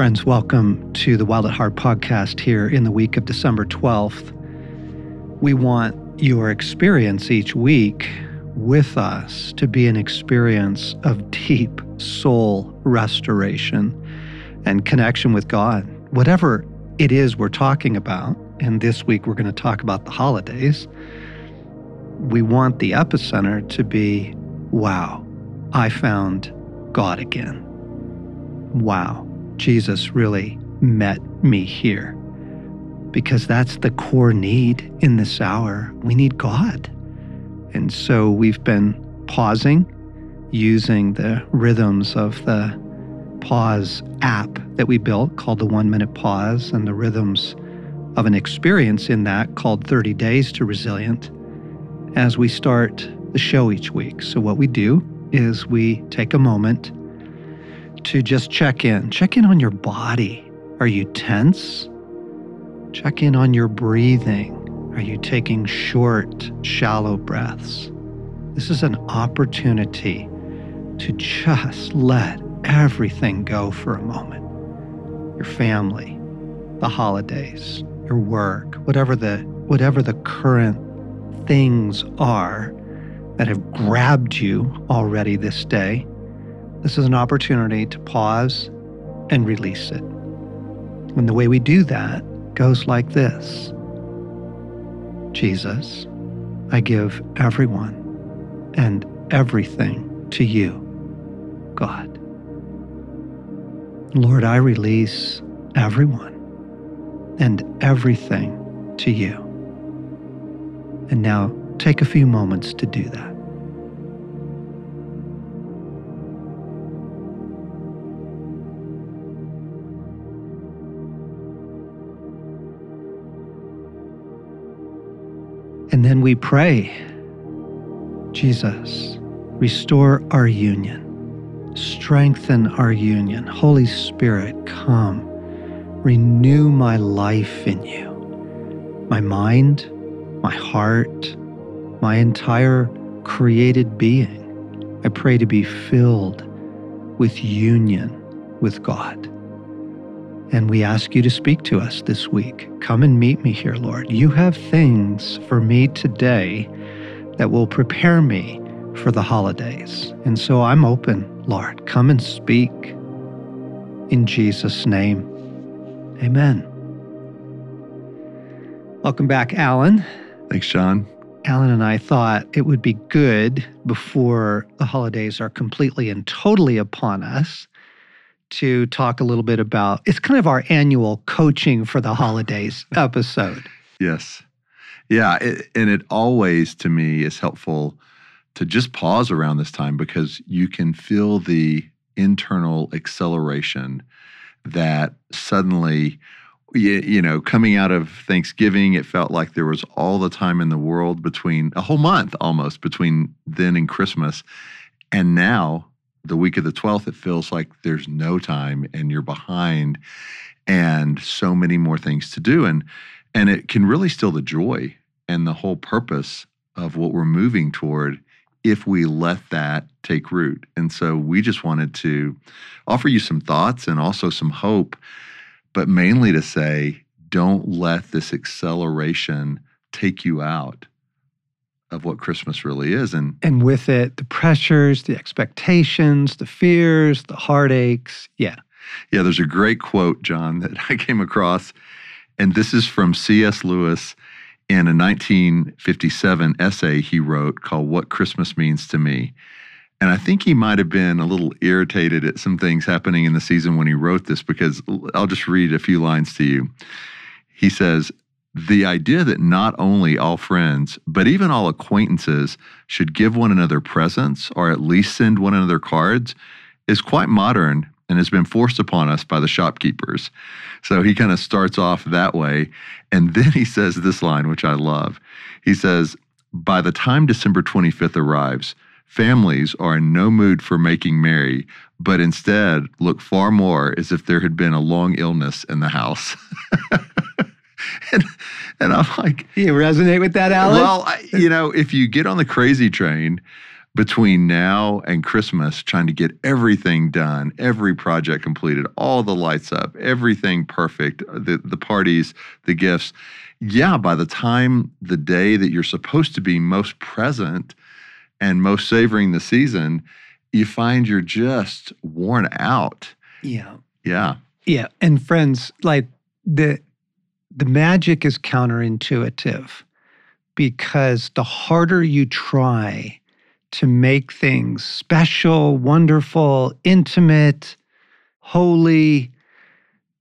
Friends, welcome to the Wild at Heart podcast here in the week of December 12th. We want your experience each week with us to be an experience of deep soul restoration and connection with God. Whatever it is we're talking about, and this week we're going to talk about the holidays, we want the epicenter to be wow, I found God again. Wow Jesus really met me here. Because that's the core need in this hour. We need God. And so we've been pausing using the rhythms of the pause app that we built called the One Minute Pause and the rhythms of an experience in that called 30 Days to Resilient as we start the show each week. So, what we do is we take a moment to just check in. Check in on your body. Are you tense? Check in on your breathing. Are you taking short, shallow breaths? This is an opportunity to just let everything go for a moment. Your family, the holidays, your work, whatever the whatever the current things are that have grabbed you already this day this is an opportunity to pause and release it. And the way we do that goes like this Jesus, I give everyone and everything to you, God. Lord, I release everyone and everything to you. And now take a few moments to do that. Then we pray, Jesus, restore our union, strengthen our union. Holy Spirit, come, renew my life in you, my mind, my heart, my entire created being. I pray to be filled with union with God. And we ask you to speak to us this week. Come and meet me here, Lord. You have things for me today that will prepare me for the holidays. And so I'm open, Lord. Come and speak. In Jesus' name, amen. Welcome back, Allen. Thanks, John. Allen and I thought it would be good before the holidays are completely and totally upon us to talk a little bit about it's kind of our annual coaching for the holidays episode. Yes. Yeah. It, and it always, to me, is helpful to just pause around this time because you can feel the internal acceleration that suddenly, you, you know, coming out of Thanksgiving, it felt like there was all the time in the world between a whole month almost between then and Christmas. And now the week of the 12th, it feels like there's no time and you're behind and so many more things to do. And and it can really steal the joy and the whole purpose of what we're moving toward if we let that take root. And so we just wanted to offer you some thoughts and also some hope, but mainly to say, don't let this acceleration take you out of what Christmas really is. And and with it, the pressures, the expectations, the fears, the heartaches. Yeah. Yeah, there's a great quote, John, that I came across. And this is from C.S. Lewis in a 1957 essay he wrote called What Christmas Means to Me. And I think he might have been a little irritated at some things happening in the season when he wrote this because I'll just read a few lines to you. He says, the idea that not only all friends, but even all acquaintances should give one another presents or at least send one another cards is quite modern and has been forced upon us by the shopkeepers. So he kind of starts off that way. And then he says this line, which I love. He says, By the time December 25th arrives, families are in no mood for making merry, but instead look far more as if there had been a long illness in the house. and, and I'm like, you resonate with that, Allen? Well, I, you know, if you get on the crazy train, between now and Christmas trying to get everything done, every project completed, all the lights up, everything perfect, uh, the, the parties, the gifts. Yeah, by the time the day that you're supposed to be most present and most savoring the season, you find you're just worn out. Yeah. Yeah. Yeah. And friends, like the the magic is counterintuitive because the harder you try to make things special, wonderful, intimate, holy,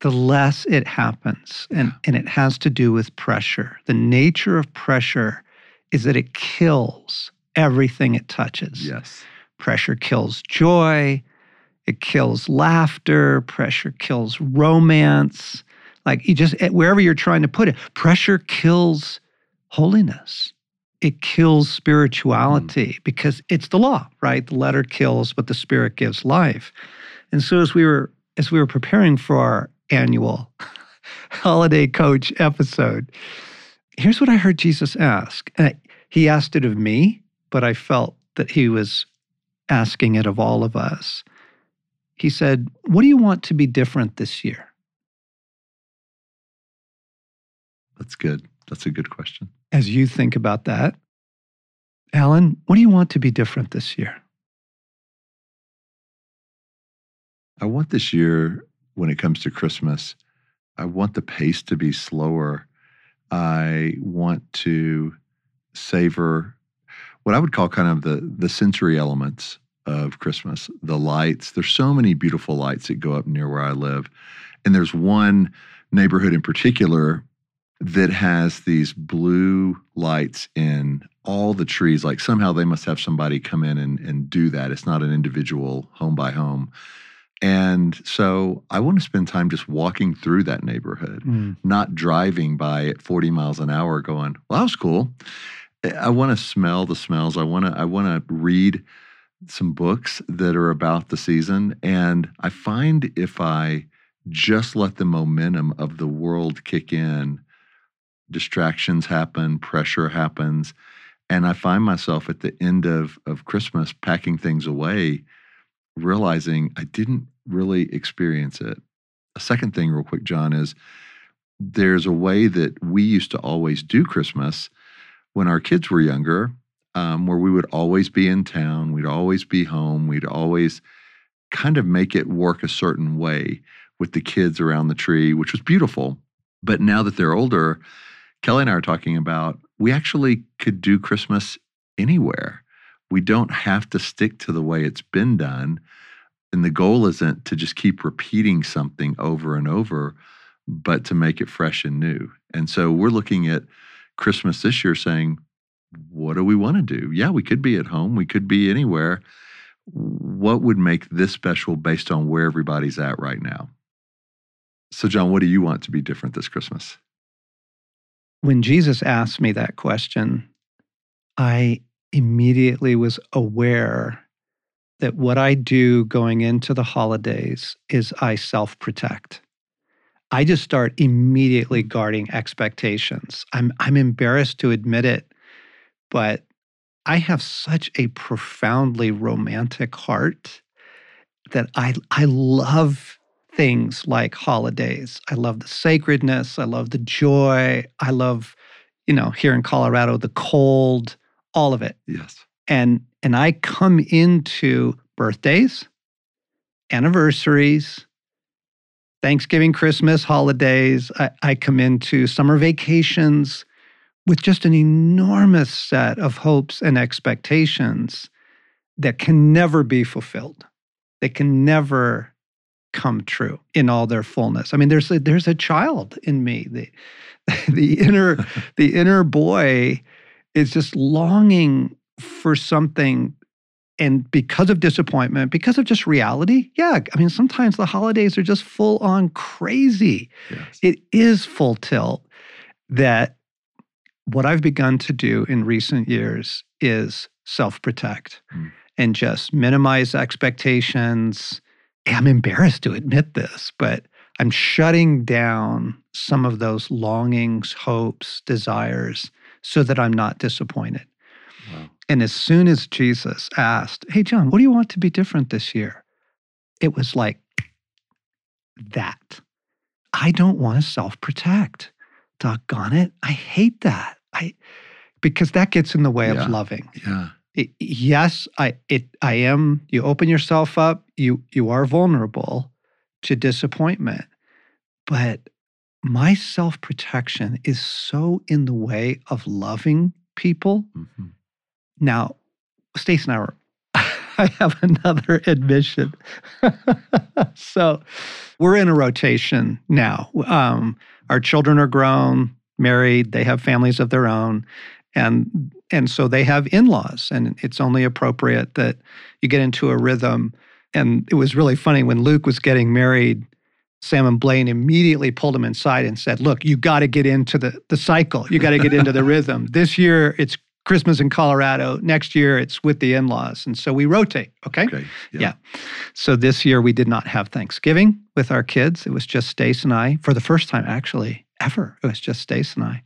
the less it happens. And, and it has to do with pressure. The nature of pressure is that it kills everything it touches. Yes. Pressure kills joy, it kills laughter, pressure kills romance. Like you just, wherever you're trying to put it, pressure kills holiness it kills spirituality mm. because it's the law, right? The letter kills, but the spirit gives life. And so as we were as we were preparing for our annual holiday coach episode, here's what I heard Jesus ask. And he asked it of me, but I felt that he was asking it of all of us. He said, What do you want to be different this year? That's good. That's a good question. As you think about that, Allen, what do you want to be different this year? I want this year, when it comes to Christmas, I want the pace to be slower. I want to savor what I would call kind of the the sensory elements of Christmas, the lights. There's so many beautiful lights that go up near where I live. And there's one neighborhood in particular that has these blue lights in all the trees. Like somehow they must have somebody come in and, and do that. It's not an individual home by home. And so I want to spend time just walking through that neighborhood, mm. not driving by at 40 miles an hour going, well, that was cool. I want to smell the smells. I want to I want to read some books that are about the season. And I find if I just let the momentum of the world kick in, distractions happen, pressure happens. And I find myself at the end of, of Christmas packing things away, realizing I didn't really experience it. A second thing, real quick, John, is there's a way that we used to always do Christmas when our kids were younger, um, where we would always be in town, we'd always be home, we'd always kind of make it work a certain way with the kids around the tree, which was beautiful. But now that they're older, Kelly and I are talking about we actually could do Christmas anywhere. We don't have to stick to the way it's been done. And the goal isn't to just keep repeating something over and over, but to make it fresh and new. And so we're looking at Christmas this year saying, what do we want to do? Yeah, we could be at home, we could be anywhere. What would make this special based on where everybody's at right now? So, John, what do you want to be different this Christmas? When Jesus asked me that question, I immediately was aware that what I do going into the holidays is I self protect. I just start immediately guarding expectations. I'm, I'm embarrassed to admit it, but I have such a profoundly romantic heart that I, I love things like holidays. I love the sacredness. I love the joy. I love, you know, here in Colorado, the cold, all of it. Yes. And and I come into birthdays, anniversaries, Thanksgiving, Christmas, holidays. I, I come into summer vacations with just an enormous set of hopes and expectations that can never be fulfilled. They can never come true in all their fullness. I mean, there's a, there's a child in me. The the inner the inner boy is just longing for something and because of disappointment, because of just reality, yeah, I mean, sometimes the holidays are just full on crazy. Yes. It is full tilt that what I've begun to do in recent years is self protect mm. and just minimize expectations, I'm embarrassed to admit this, but I'm shutting down some of those longings, hopes, desires so that I'm not disappointed. Wow. And as soon as Jesus asked, Hey, John, what do you want to be different this year? It was like that. I don't want to self protect. Doggone it. I hate that. I because that gets in the way Yeah. of loving. Yeah. It- yes, I it I am you open yourself up, you you are vulnerable to disappointment. But my self-protection is so in the way of loving people. Mhm. Now, Stace and I were I have another admission. so we're in a rotation now. Um, our children are grown, married, they have families of their own. And and so they have in-laws. And it's only appropriate that you get into a rhythm. And it was really funny when Luke was getting married. Sam and Blaine immediately pulled him inside and said, Look, you got to get into the, the cycle. You got to get into the rhythm. This year, it's Christmas in Colorado. Next year, it's with the in laws. And so we rotate. Okay. Okay. Yeah. So this year, we did not have Thanksgiving with our kids. It was just Stace and I for the first time, actually, ever. It was just Stace and I.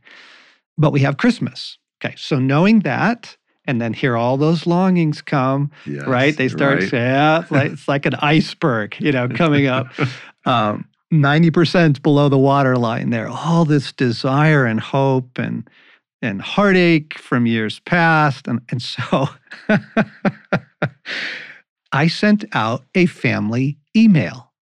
But we have Christmas. Okay. So knowing that, and then here all those longings come, Yes, right? They start, right. yeah, it's like, it's like an iceberg, you know, coming up. Um, 90% below the waterline there. All this desire and hope and and heartache from years past. And, and so I sent out a family email.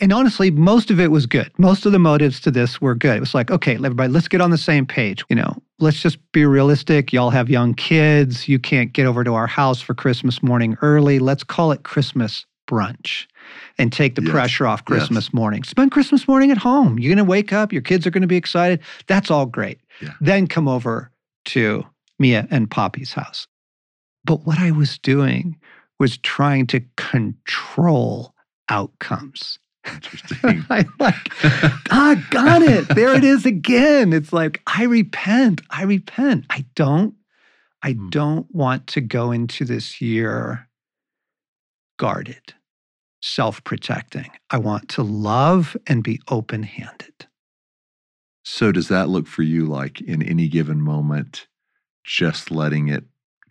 And honestly, most of it was good. Most of the motives to this were good. It was like, okay, everybody, let's get on the same page. You know, let's just be realistic. Y'all have young kids. You can't get over to our house for Christmas morning early. Let's call it Christmas brunch and take the Yes, pressure off yes. Christmas morning. Spend Christmas morning at home. You're going to wake up, your kids are going to be excited. That's all great. Yeah. Then come over to Mia and Poppy's house. But what I was doing was trying to control outcomes. Interesting. I like, ah, got it. There it is again. It's like, I repent. I repent. I don't, I Hmm. don't want to go into this year guarded, self protecting. I want to love and be open handed. So does that look for you like in any given moment, just letting it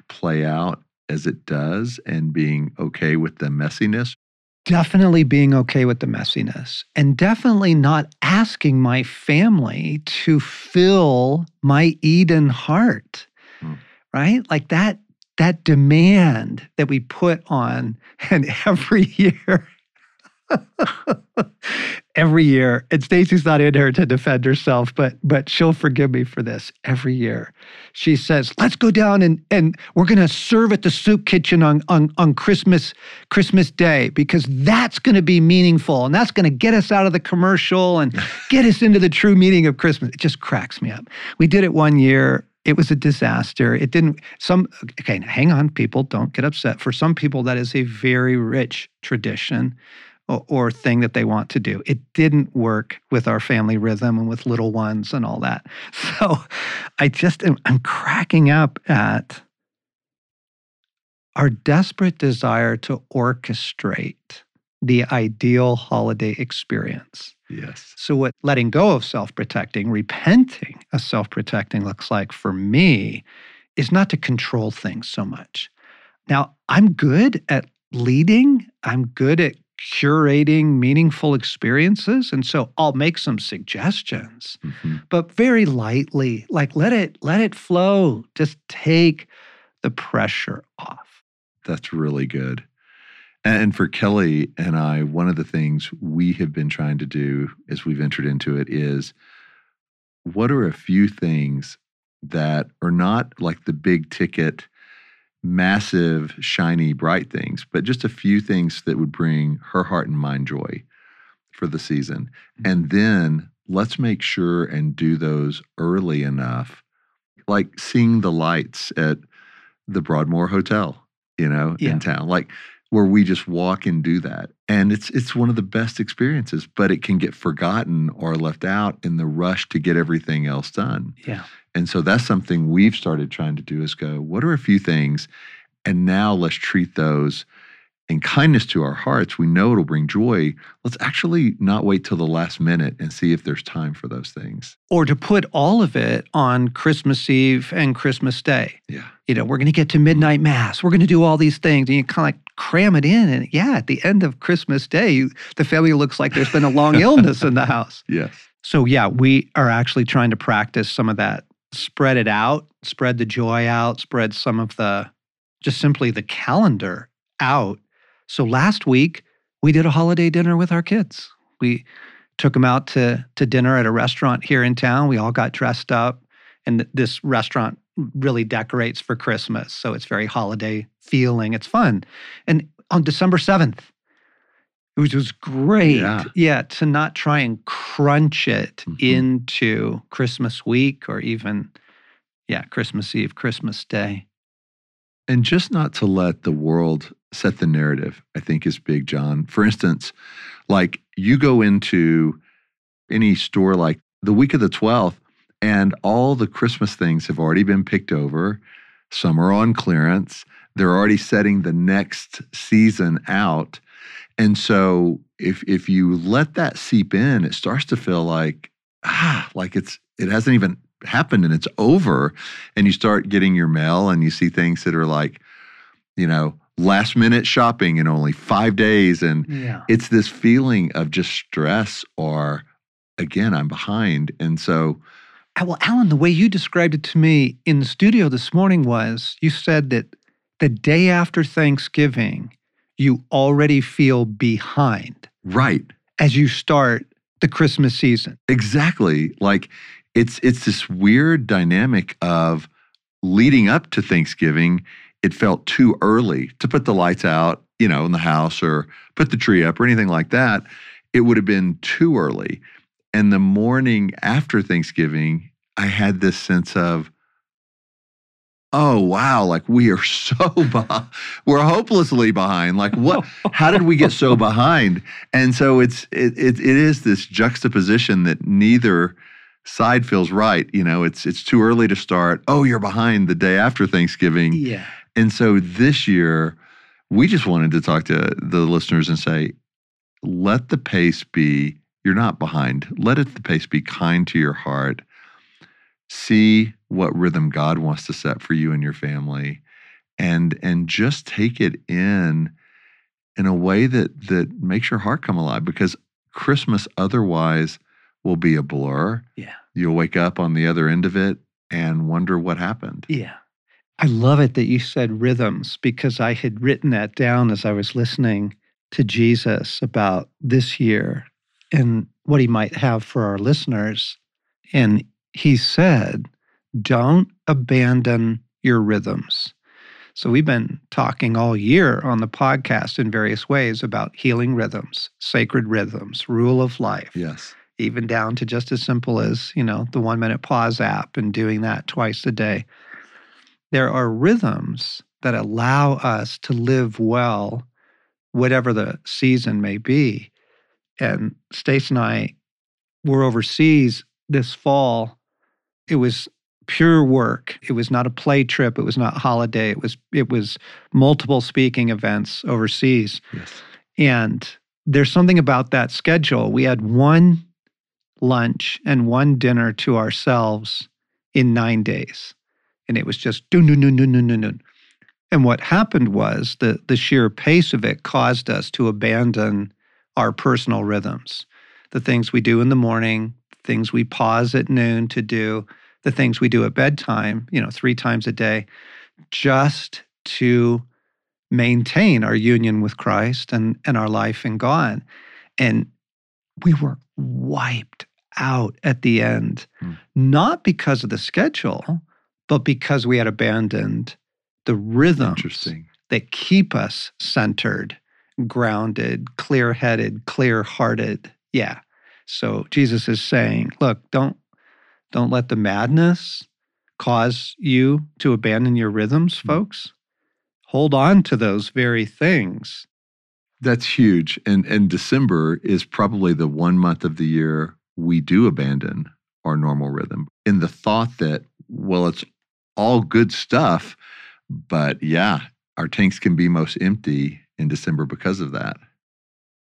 play out as it does and being okay with the messiness? Definitely being okay with the messiness and definitely not asking my family to fill my Eden heart. Hmm. Right? Like that that demand that we put on and every year every year and Stasi's not in here to defend herself but but she'll forgive me for this every year. She says let's go down and and we're going to serve at the soup kitchen on on on Christmas Christmas day because that's going to be meaningful and that's going to get us out of the commercial and get us into the true meaning of Christmas. It just cracks me up. We did it one year. It was a disaster. It didn't some okay hang on people don't get upset. For some people that is a very rich tradition or thing that they want to do. It didn't work with our family rhythm and with little ones and all that. So I just am I'm cracking up at our desperate desire to orchestrate the ideal holiday experience. Yes. So, what letting go of self protecting, repenting of self protecting looks like for me is not to control things so much. Now, I'm good at leading, I'm good at curating meaningful experiences. And so I'll make some suggestions, Mhm. but very lightly, like let it let it flow. Just take the pressure off. That's really good. And for Kelly and I, one of the things we have been trying to do as we've entered into it is what are a few things that are not like the big ticket, massive, shiny, bright things, but just a few things that would bring her heart and mind joy for the season. Mm-hmm. And then let's make sure and do those early enough, like seeing the lights at the Broadmoor Hotel, you know, Yeah. in town. Like where we just walk and do that. And it's it's one of the best experiences, but it can get forgotten or left out in the rush to get everything else done. Yeah. And so that's something we've started trying to do is go, what are a few things? And now let's treat those and kindness to our hearts, we know it'll bring joy. Let's actually not wait till the last minute and see if there's time for those things. Or to put all of it on Christmas Eve and Christmas Day. Yeah. You know, we're going to get to midnight mass. We're going to do all these things. And you kind of like cram it in. And yeah, at the end of Christmas Day, you, the family looks like there's been a long illness in the house. Yes. So, yeah, we are actually trying to practice some of that. Spread it out, spread the joy out, spread some of the just simply the calendar out so last week, we did a holiday dinner with our kids. We took them out to, to dinner at a restaurant here in town. We all got dressed up, and this restaurant really decorates for Christmas. So it's very holiday feeling. It's fun. And on December 7th, it was great. Yeah. yeah. to not try and crunch it Mhm. into Christmas week or even, yeah, Christmas Eve, Christmas Day. And just not to let the world set the narrative, I think is big, John. For instance, like you go into any store like the week of the 12th, and all the Christmas things have already been picked over. Some are on clearance. They're already setting the next season out. And so if if you let that seep in, it starts to feel like, ah, like it's it hasn't even happened and it's over. And you start getting your mail and you see things that are like, you know, last minute shopping in only five days. And Yeah. it's this feeling of just stress or again, I'm behind. And so Uh, Well, Allen, the way you described it to me in the studio this morning was you said that the day after Thanksgiving, you already feel behind right. as you start the Christmas season. Exactly. Like it's it's this weird dynamic of leading up to Thanksgiving, it felt too early to put the lights out, you know, in the house or put the tree up or anything like that. It would have been too early. And the morning after Thanksgiving, I had this sense of oh wow like we are so behind. we're hopelessly behind like what how did we get so behind and so it's it, it it is this juxtaposition that neither side feels right you know it's it's too early to start oh you're behind the day after thanksgiving Yeah. And so this year we just wanted to talk to the listeners and say let the pace be you're not behind let it the pace be kind to your heart see what rhythm god wants to set for you and your family and and just take it in in a way that that makes your heart come alive because christmas otherwise will be a blur Yeah. you'll wake up on the other end of it and wonder what happened Yeah. I love it that you said rhythms because I had written that down as I was listening to Jesus about this year and what he might have for our listeners. And he said, Don't abandon your rhythms. So we've been talking all year on the podcast in various ways about healing rhythms, sacred rhythms, rule of life yes even down to just as simple as, you know, the one minute pause app and doing that twice a day. There are rhythms that allow us to live well, whatever the season may be. And Stace and I were overseas this fall. It was pure work. It was not a play trip. It was not holiday. It was it was multiple speaking events overseas. yes And there's something about that schedule. We had one lunch and one dinner to ourselves in nine days. And it was just dun dun dun dun dun dun dun. And what happened was the the sheer pace of it caused us to abandon our personal rhythms. The things we do in the morning, things we pause at noon to do, the things we do at bedtime, you know, three times a day, just to maintain our union with Christ and, and our life in God. And we were wiped out at the end, Hmm. not because of the schedule, but because we had abandoned the rhythms that keep us centered, grounded, clear headed, clear hearted. Yeah. So Jesus is saying, look, don't don't let the madness cause you to abandon your rhythms, Hmm. folks. Hold on to those very things. That's huge. And and December is probably the one month of the year we do abandon our normal rhythm. In the thought that, well, it's all good stuff, but yeah, our tanks can be most empty in December because of that.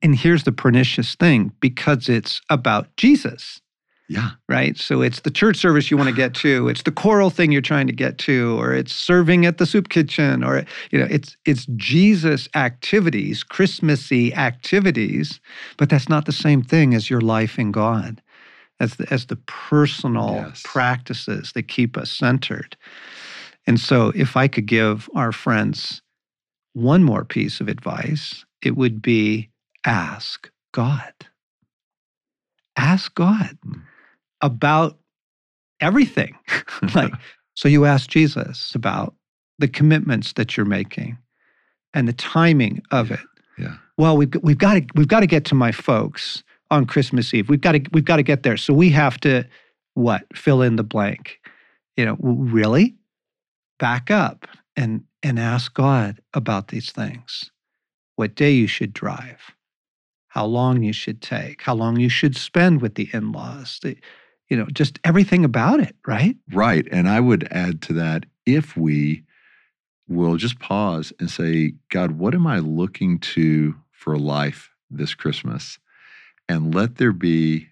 And here's the pernicious thing because it's about Jesus, Yeah. right? So it's the church service you want to get to, it's the choral thing you're trying to get to, or it's serving at the soup kitchen, or you know, it's it's Jesus activities, Christmassy activities, but that's not the same thing as your life in God. As the, as the personal Yes. practices that keep us centered. And so if I could give our friends one more piece of advice, it would be ask God. Ask God Mm. about everything. like, so you ask Jesus about the commitments that you're making and the timing of it. Yeah. Well, we've we've got to we've got to get to my folks on Christmas Eve. We've got to we've got to get there. So we have to what? Fill in the blank. You know, really? Back up and and ask God about these things. What day you should drive, how long you should take, how long you should spend with the in-laws. The, you know, just everything about it, right? Right. And I would add to that if we will just pause and say, God, what am I looking to for life this Christmas? And let there be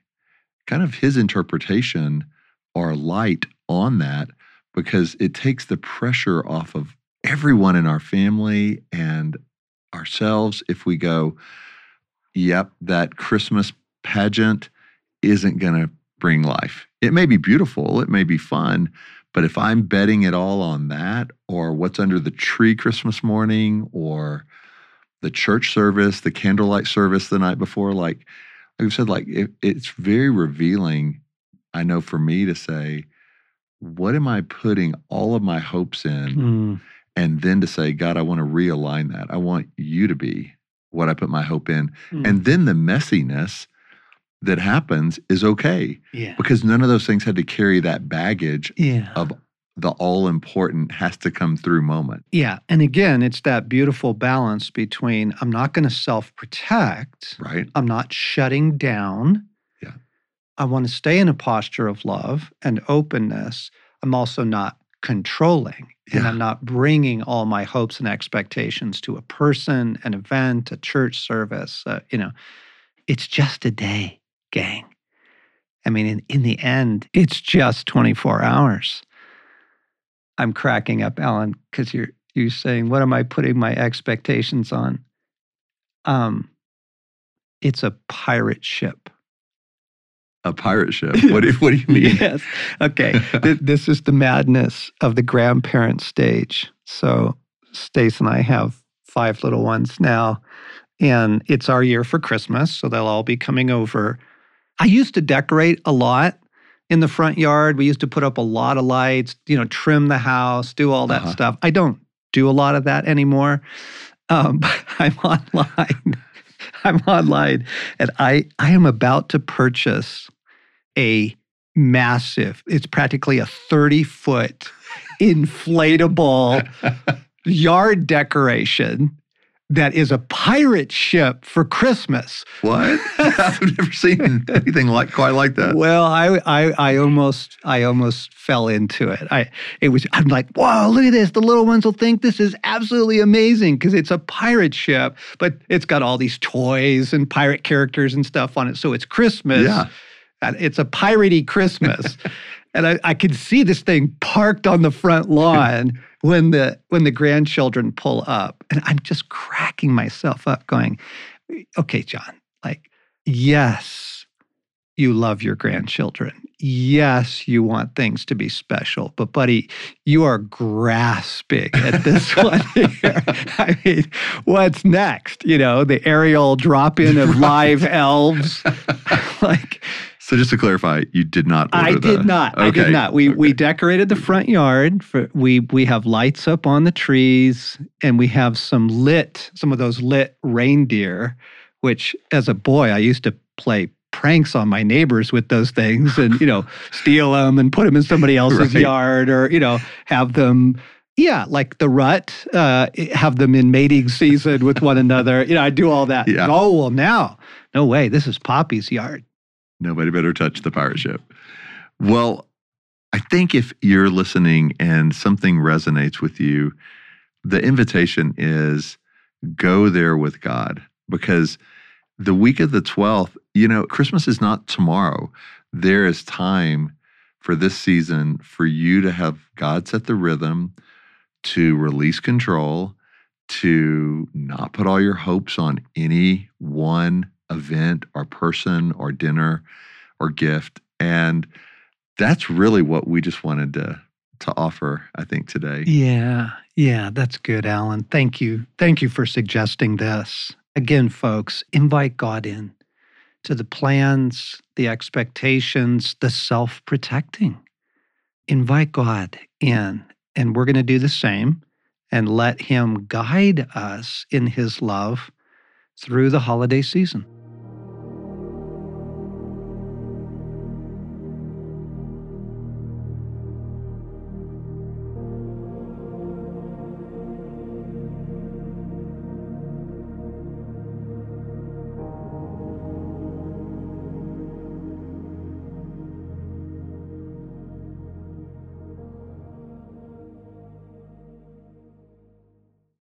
kind of his interpretation or light on that because it takes the pressure off of everyone in our family and ourselves if we go, yep, that Christmas pageant isn't going to bring life. It may be beautiful, it may be fun, but if I'm betting it all on that or what's under the tree Christmas morning or the church service, the candlelight service the night before, like, like I said, like it, it's very revealing. I know for me to say, what am I putting all of my hopes in? And then to say, God, I want to realign that. I want you to be what I put my hope in. Mm. And then the messiness that happens is okay yeah, because none of those things had to carry that baggage yeah. of the all important has to come through moment. Yeah. And again, it's that beautiful balance between I'm not going to self protect, Right. I'm not shutting down. Yeah. I want to stay in a posture of love and openness. I'm also not controlling and Yeah. I'm not bringing all my hopes and expectations to a person, an event, a church service. Uh, you know, it's just a day, gang. I mean, in, in the end, it's just 24 hours. I'm cracking up, Allen, because you're you're saying, "What am I putting my expectations on?" Um, it's a pirate ship. A pirate ship. What do, what do you mean? Yes. Okay. Th- this is the madness of the grandparent stage. So Stace and I have five little ones now, and it's our year for Christmas. So they'll all be coming over. I used to decorate a lot in the front yard. We used to put up a lot of lights, you know, trim the house, do all that Uh-huh. stuff. I don't do a lot of that anymore. Um, but I'm online. I'm online, and I I am about to purchase a massive. It's practically a 30 foot inflatable yard decoration that is a pirate ship for Christmas. what? I've never seen anything like quite like that. Well, I, I I almost I almost fell into it. I it was I'm like, whoa, look at this. The little ones will think this is absolutely amazing because it's a pirate ship, but it's got all these toys and pirate characters and stuff on it. So it's Christmas. Yeah. It's a piratey Christmas. and I, I could see this thing parked on the front lawn when the when the grandchildren pull up. And I'm just cracking myself up, going, okay, John, like, yes, you love your grandchildren. Yes, you want things to be special. But, buddy, you are grasping at this one here. I mean, what's next? You know, the aerial drop in of live elves. like, So just to clarify, you did not I the- did not. I did not. We we decorated the front yard. For, we we have lights up on the trees, and we have some lit, some of those lit reindeer. Which, as a boy, I used to play pranks on my neighbors with those things, and you know, steal them and put them in somebody else's Right. yard, or you know, have them. Yeah, like the rut, uh, have them in mating season with one another. You know, I do all that. Yeah. Oh well, now, no way. This is Poppy's yard. Nobody better touch the pirate ship. Well, I think if you're listening and something resonates with you, the invitation is go there with God because the week of the 12th, you know, Christmas is not tomorrow. There is time for this season for you to have God set the rhythm, to release control, to not put all your hopes on any one event or person or dinner or gift. And that's really what we just wanted to to offer, I think, today. Yeah. Yeah, that's good, Allen. Thank you. Thank you for suggesting this. Again, folks, invite God in to the plans, the expectations, the self protecting. Invite God in, and we're going to do the same and let Him guide us in His love through the holiday season.